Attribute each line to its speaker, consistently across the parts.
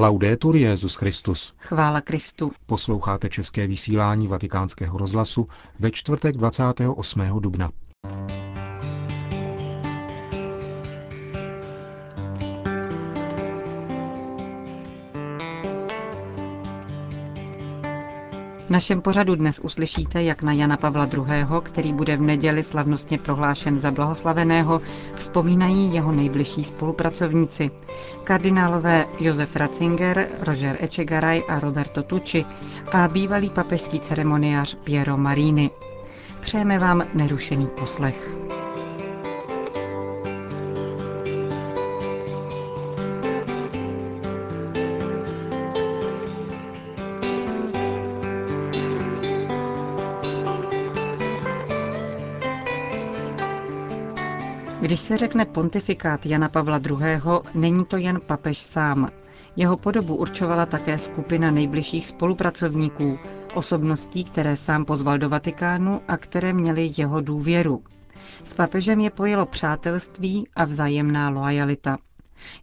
Speaker 1: Laudetur Jezus Christus.
Speaker 2: Chvála Kristu.
Speaker 1: Posloucháte české vysílání Vatikánského rozhlasu ve čtvrtek 28. dubna.
Speaker 2: Našem pořadu dnes uslyšíte, jak na Jana Pavla II., který bude v neděli slavnostně prohlášen za blahoslaveného, vzpomínají jeho nejbližší spolupracovníci. Kardinálové Josef Ratzinger, Roger Echegaray a Roberto Tucci a bývalý papežský ceremoniář Piero Marini. Přejeme vám nerušený poslech. Když se řekne pontifikát Jana Pavla II., není to jen papež sám. Jeho podobu určovala také skupina nejbližších spolupracovníků, osobností, které sám pozval do Vatikánu a které měly jeho důvěru. S papežem je pojelo přátelství a vzájemná loajalita.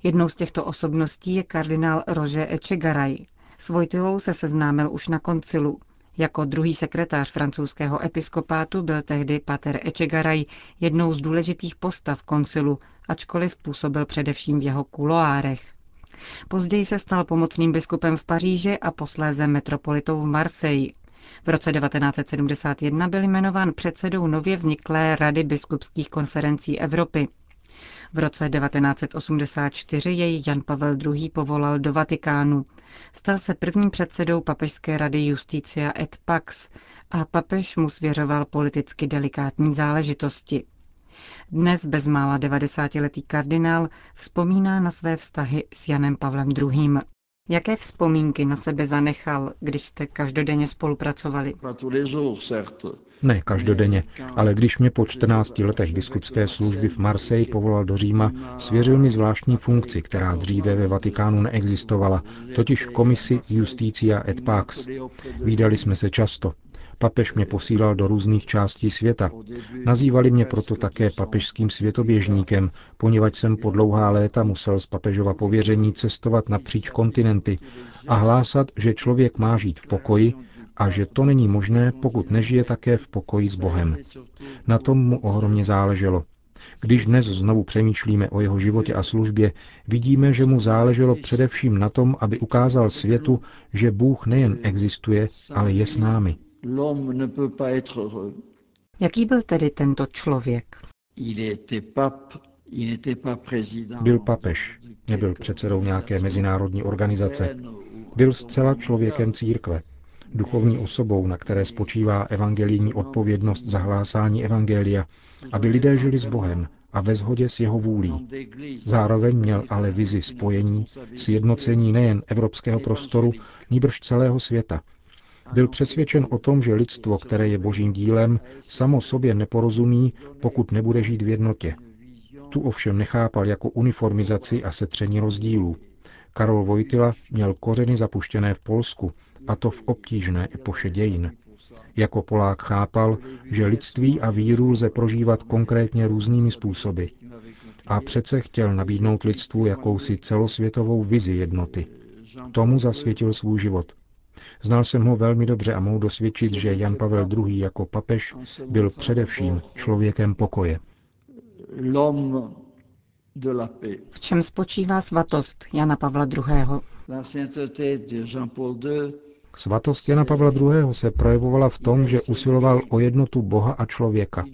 Speaker 2: Jednou z těchto osobností je kardinál Rože Echegaray. S Vojtilou se seznámil už na koncilu. Jako druhý sekretář francouzského episkopátu byl tehdy pater Echegaray jednou z důležitých postav koncilu, ačkoliv působil především v jeho kuloárech. Později se stal pomocným biskupem v Paříži a posléze metropolitou v Marseille. V roce 1971 byl jmenován předsedou nově vzniklé Rady biskupských konferencí Evropy. V roce 1984 jej Jan Pavel II. povolal do Vatikánu. Stal se prvním předsedou Papežské rady Justicia et Pax a papež mu svěřoval politicky delikátní záležitosti. Dnes bezmála 90-letý kardinál vzpomíná na své vztahy s Janem Pavlem II. Jaké vzpomínky na sebe zanechal, když jste každodenně spolupracovali?
Speaker 1: Ne každodenně, ale když mě po 14 letech biskupské služby v Marseille povolal do Říma, svěřil mi zvláštní funkci, která dříve ve Vatikánu neexistovala, totiž komisi Justicia et Pax. Výdali jsme se často. Papež mě posílal do různých částí světa. Nazývali mě proto také papežským světoběžníkem, poněvadž jsem po dlouhá léta musel z papežova pověření cestovat napříč kontinenty a hlásat, že člověk má žít v pokoji a že to není možné, pokud nežije také v pokoji s Bohem. Na tom mu ohromně záleželo. Když dnes znovu přemýšlíme o jeho životě a službě, vidíme, že mu záleželo především na tom, aby ukázal světu, že Bůh nejen existuje, ale je s námi.
Speaker 2: Jaký byl tedy tento člověk?
Speaker 1: Byl papež, nebyl předsedou nějaké mezinárodní organizace. Byl zcela člověkem církve, duchovní osobou, na které spočívá evangelijní odpovědnost za hlásání evangelia, aby lidé žili s Bohem a ve shodě s jeho vůlí. Zároveň měl ale vizi spojení, sjednocení nejen evropského prostoru, níbrž celého světa. Byl přesvědčen o tom, že lidstvo, které je božím dílem, samo sobě neporozumí, pokud nebude žít v jednotě. Tu ovšem nechápal jako uniformizaci a setření rozdílů. Karol Vojtila měl kořeny zapuštěné v Polsku, a to v obtížné epoše dějin. Jako Polák chápal, že lidství a víru lze prožívat konkrétně různými způsoby. A přece chtěl nabídnout lidstvu jakousi celosvětovou vizi jednoty. Tomu zasvětil svůj život. Znal jsem ho velmi dobře a mohu dosvědčit, že Jan Pavel II. jako papež byl především člověkem pokoje.
Speaker 2: V čem spočívá svatost Jana Pavla II.?
Speaker 1: Svatost Jana Pavla II. se projevovala v tom, že usiloval o jednotu Boha a člověka.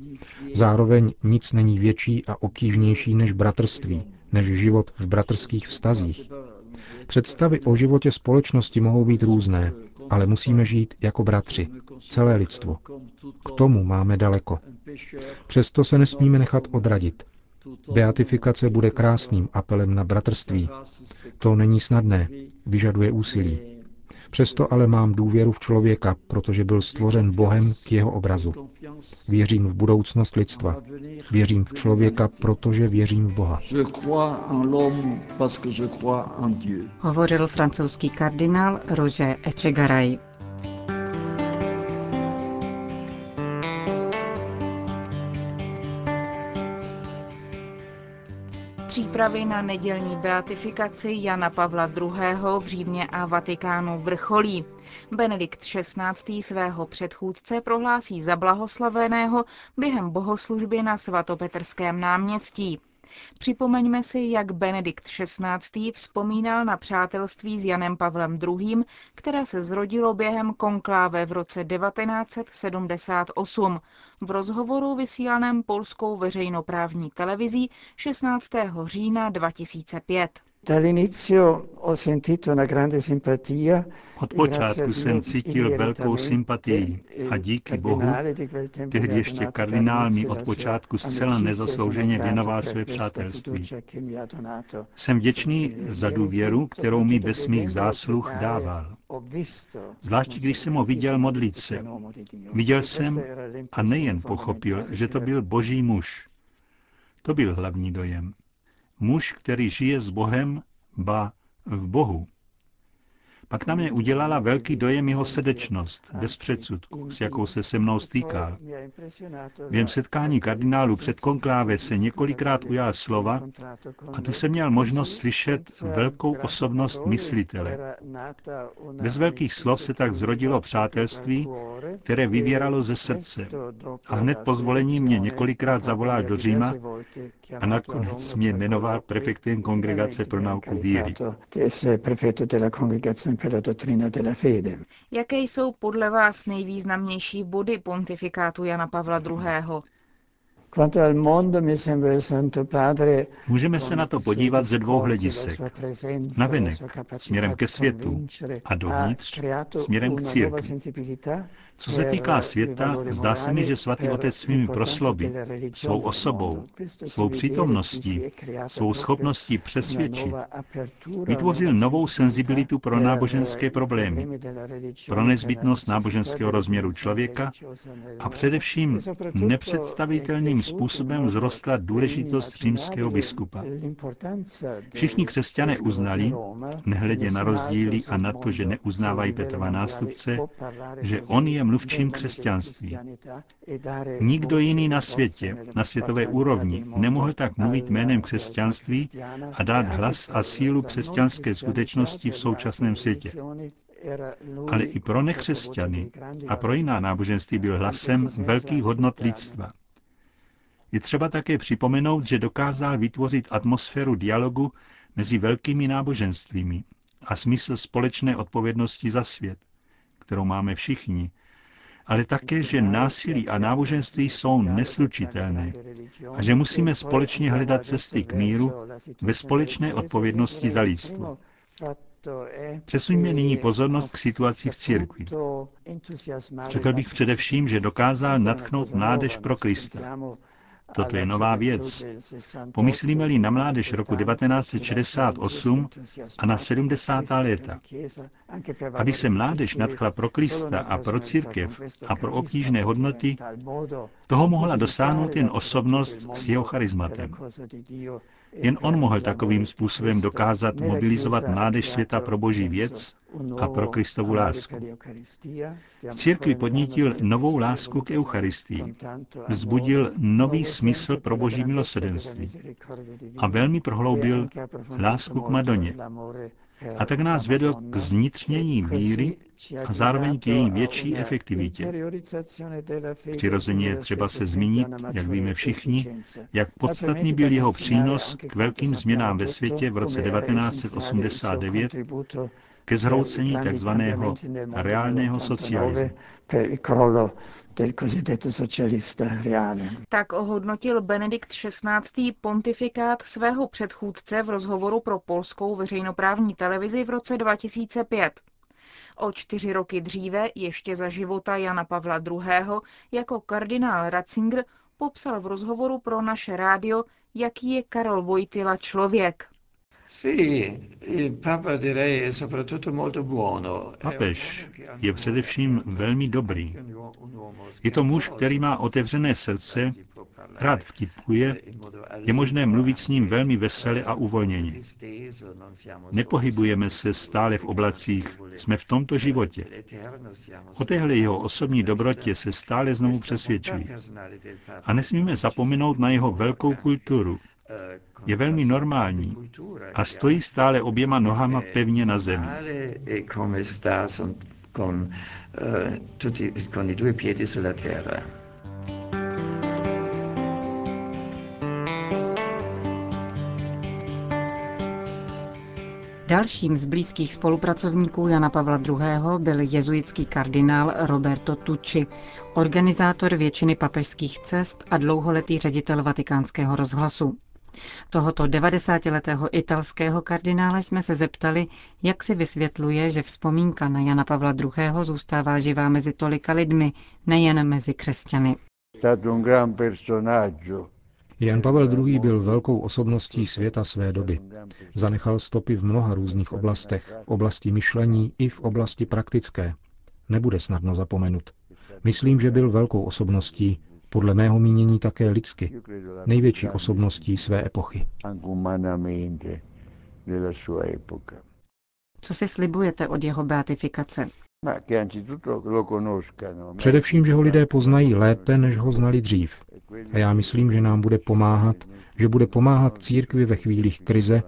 Speaker 1: Zároveň nic není větší a obtížnější než bratrství, než život v bratrských vztazích. Představy o životě společnosti mohou být různé, ale musíme žít jako bratři, celé lidstvo. K tomu máme daleko. Přesto se nesmíme nechat odradit. Beatifikace bude krásným apelem na bratrství. To není snadné, vyžaduje úsilí. Přesto ale mám důvěru v člověka, protože byl stvořen Bohem k jeho obrazu. Věřím v budoucnost lidstva. Věřím v člověka, protože věřím v Boha.
Speaker 2: Hovořil francouzský kardinál Roger Echegaray.
Speaker 3: Přípravy na nedělní beatifikaci Jana Pavla II. v Římě a Vatikánu vrcholí. Benedikt XVI. svého předchůdce prohlásí za blahoslaveného během bohoslužby na svatopetrském náměstí. Připomeňme si, jak Benedikt XVI. vzpomínal na přátelství s Janem Pavlem II., které se zrodilo během konkláve v roce 1978 v rozhovoru vysílaném polskou veřejnoprávní televizí 16. října 2005.
Speaker 4: Od počátku jsem cítil velkou sympatii a díky Bohu, tehdy ještě kardinál mi od počátku zcela nezaslouženě věnoval své přátelství. Jsem vděčný za důvěru, kterou mi bez mých zásluh dával. Zvláště když jsem ho viděl modlit se. Viděl jsem a nejen pochopil, že to byl boží muž. To byl hlavní dojem. Muž, který žije s Bohem, ba v Bohu. Pak na mě udělala velký dojem jeho srdečnost, bez předsudku, s jakou se se mnou stýkal. Během setkání kardinálu před konkláve se několikrát ujal slova a tu jsem měl možnost slyšet velkou osobnost myslitele. Bez velkých slov se tak zrodilo přátelství, které vyvěralo ze srdce. A hned po zvolení mě několikrát zavolal do Říma a nakonec mě jmenoval prefektem kongregace pro nauku víry.
Speaker 3: Jaké jsou podle vás nejvýznamnější body pontifikátu Jana Pavla II.?
Speaker 4: Můžeme se na to podívat ze dvou hledisek. Navenek, směrem ke světu, a dovnitř, směrem k církvi. Co se týká světa, zdá se mi, že svatý otec svými prosloby, svou osobou, svou přítomností, svou schopností přesvědčit, vytvořil novou senzibilitu pro náboženské problémy, pro nezbytnost náboženského rozměru člověka a především nepředstavitelným způsobem vzrostla důležitost římského biskupa. Všichni křesťané uznali, nehledě na rozdíly a na to, že neuznávají Petrova nástupce, že on je mluvčím křesťanství. Nikdo jiný na světě, na světové úrovni, nemohl tak mluvit jménem křesťanství a dát hlas a sílu křesťanské skutečnosti v současném světě. Ale i pro nekřesťany a pro jiná náboženství byl hlasem velkých hodnot lidstva. Je třeba také připomenout, že dokázal vytvořit atmosféru dialogu mezi velkými náboženstvími a smysl společné odpovědnosti za svět, kterou máme všichni, ale také, že násilí a náboženství jsou neslučitelné a že musíme společně hledat cesty k míru ve společné odpovědnosti za lidstvo. Přesuňme nyní pozornost k situaci v církvi. Řekl bych především, že dokázal natchnout mládež pro Krista. Toto je nová věc. Pomyslíme-li na mládež roku 1968 a na 70. léta. Aby se mládež nadchla pro Krista a pro církev a pro obtížné hodnoty, toho mohla dosáhnout jen osobnost s jeho charizmatem. Jen on mohl takovým způsobem dokázat mobilizovat mládež světa pro boží věc a pro Kristovu lásku. V církvi podnítil novou lásku k Eucharistii, vzbudil nový smysl pro boží milosedenství a velmi prohloubil lásku k Madoně, a tak nás vedl k znitřnění víry a zároveň k její větší efektivitě. Přirozeně je třeba se zmínit, jak víme všichni, jak podstatný byl jeho přínos k velkým změnám ve světě v roce 1989 ke zhroucení tzv. reálného socialismu.
Speaker 3: Tak ohodnotil Benedikt XVI. pontifikát svého předchůdce v rozhovoru pro polskou veřejnoprávní televizi v roce 2005. O čtyři roky dříve, ještě za života Jana Pavla II., jako kardinál Ratzinger popsal v rozhovoru pro naše rádio, jaký je Karol Vojtila člověk.
Speaker 4: Papež je především velmi dobrý. Je to muž, který má otevřené srdce, rád vtipkuje, je možné mluvit s ním velmi vesele a uvolněně. Nepohybujeme se stále v oblacích, jsme v tomto životě. O téhle jeho osobní dobrotě se stále znovu přesvědčují. A nesmíme zapomenout na jeho velkou kulturu, Je velmi normální a stojí stále oběma nohama pevně na zemi.
Speaker 2: Dalším z blízkých spolupracovníků Jana Pavla II. byl jezuitský kardinál Roberto Tucci, organizátor většiny papežských cest a dlouholetý ředitel vatikánského rozhlasu. Tohoto 90-letého italského kardinála jsme se zeptali, jak si vysvětluje, že vzpomínka na Jana Pavla II. zůstává živá mezi tolika lidmi, nejen mezi křesťany.
Speaker 1: Jan Pavel II. byl velkou osobností světa své doby. Zanechal stopy v mnoha různých oblastech, v oblasti myšlení i v oblasti praktické. Nebude snadno zapomenut. Myslím, že byl velkou osobností, podle mého mínění také lidsky, největší osobností své epochy.
Speaker 2: Co si slibujete od jeho beatifikace?
Speaker 1: Především, že ho lidé poznají lépe, než ho znali dřív. A já myslím, že nám bude pomáhat, že bude pomáhat církvi ve chvílích krize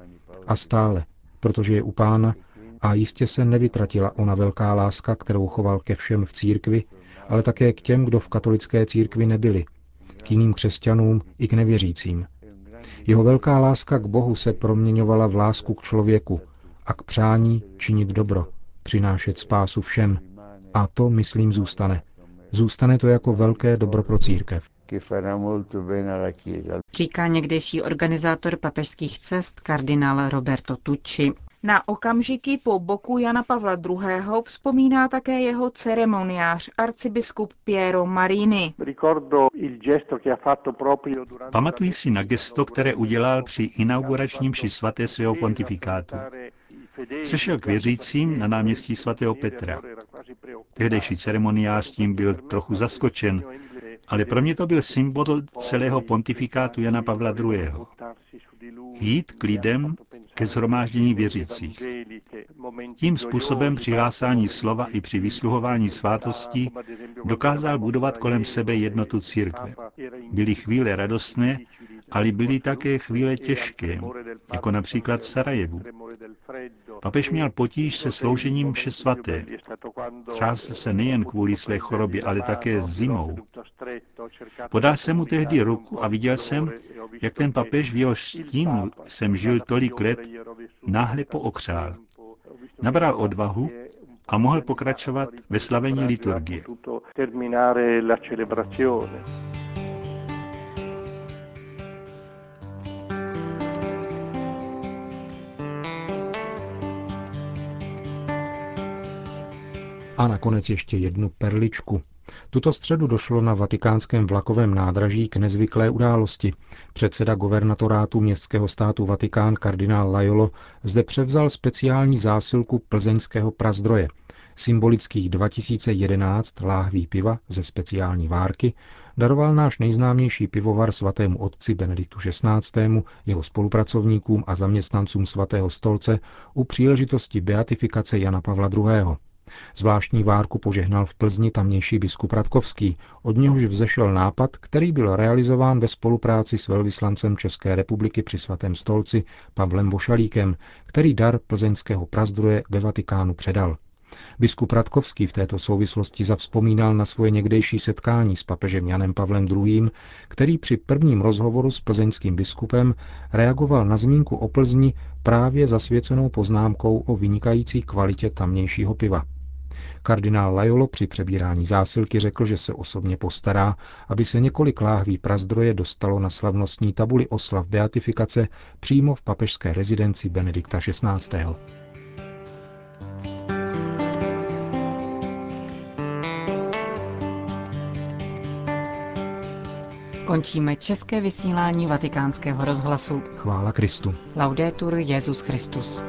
Speaker 1: a stále, protože je u pána a jistě se nevytratila ona velká láska, kterou choval ke všem v církvi, ale také k těm, kdo v katolické církvi nebyli, k jiným křesťanům i k nevěřícím. Jeho velká láska k Bohu se proměňovala v lásku k člověku a k přání činit dobro, přinášet spásu všem. A to, myslím, zůstane. Zůstane to jako velké dobro pro církev.
Speaker 2: Říká někdejší organizátor papežských cest kardinál Roberto Tucci.
Speaker 3: Na okamžiky po boku Jana Pavla II. vzpomíná také jeho ceremoniář arcibiskup Piero Marini.
Speaker 4: Pamatuji si na gesto, které udělal při inauguračním ši svaté svého pontifikátu. Sešel k věřícím na náměstí svatého Petra. Tehdejší ceremoniář tím byl trochu zaskočen, ale pro mě to byl symbol celého pontifikátu Jana Pavla II. Jít k lidem ke zhromáždění věřících. Tím způsobem při hlásání slova i při vysluhování svátostí dokázal budovat kolem sebe jednotu církve. Byly chvíle radostné, ale byly také chvíle těžké, jako například v Sarajevu. Papež měl potíž se sloužením vše svaté. Třásl se nejen kvůli své chorobě, ale také zimou. Podal jsem mu tehdy ruku a viděl jsem, jak ten papež v jeho stínu jsem žil tolik let, náhle pookřál. Nabral odvahu a mohl pokračovat ve slavení liturgie.
Speaker 1: A nakonec ještě jednu perličku. Tuto středu došlo na vatikánském vlakovém nádraží k nezvyklé události. Předseda governatorátu městského státu Vatikán kardinál Lajolo zde převzal speciální zásilku plzeňského prazdroje. Symbolických 2011 láhví piva ze speciální várky daroval náš nejznámější pivovar svatému otci Benediktu XVI., jeho spolupracovníkům a zaměstnancům svatého stolce u příležitosti beatifikace Jana Pavla II. Zvláštní várku požehnal v Plzni tamnější biskup Radkovský, od něhož vzešel nápad, který byl realizován ve spolupráci s velvyslancem České republiky při svatém stolci Pavlem Vošalíkem, který dar plzeňského prazdroje ve Vatikánu předal. Biskup Radkovský v této souvislosti zavzpomínal na svoje někdejší setkání s papežem Janem Pavlem II., který při prvním rozhovoru s plzeňským biskupem reagoval na zmínku o Plzni právě zasvěcenou poznámkou o vynikající kvalitě tamnějšího piva. Kardinál Lajolo při přebírání zásilky řekl, že se osobně postará, aby se několik láhví prazdroje dostalo na slavnostní tabuli oslav beatifikace přímo v papežské rezidenci Benedikta XVI.
Speaker 2: Končíme české vysílání vatikánského rozhlasu.
Speaker 1: Chvála Kristu.
Speaker 2: Laudetur Jezus Christus.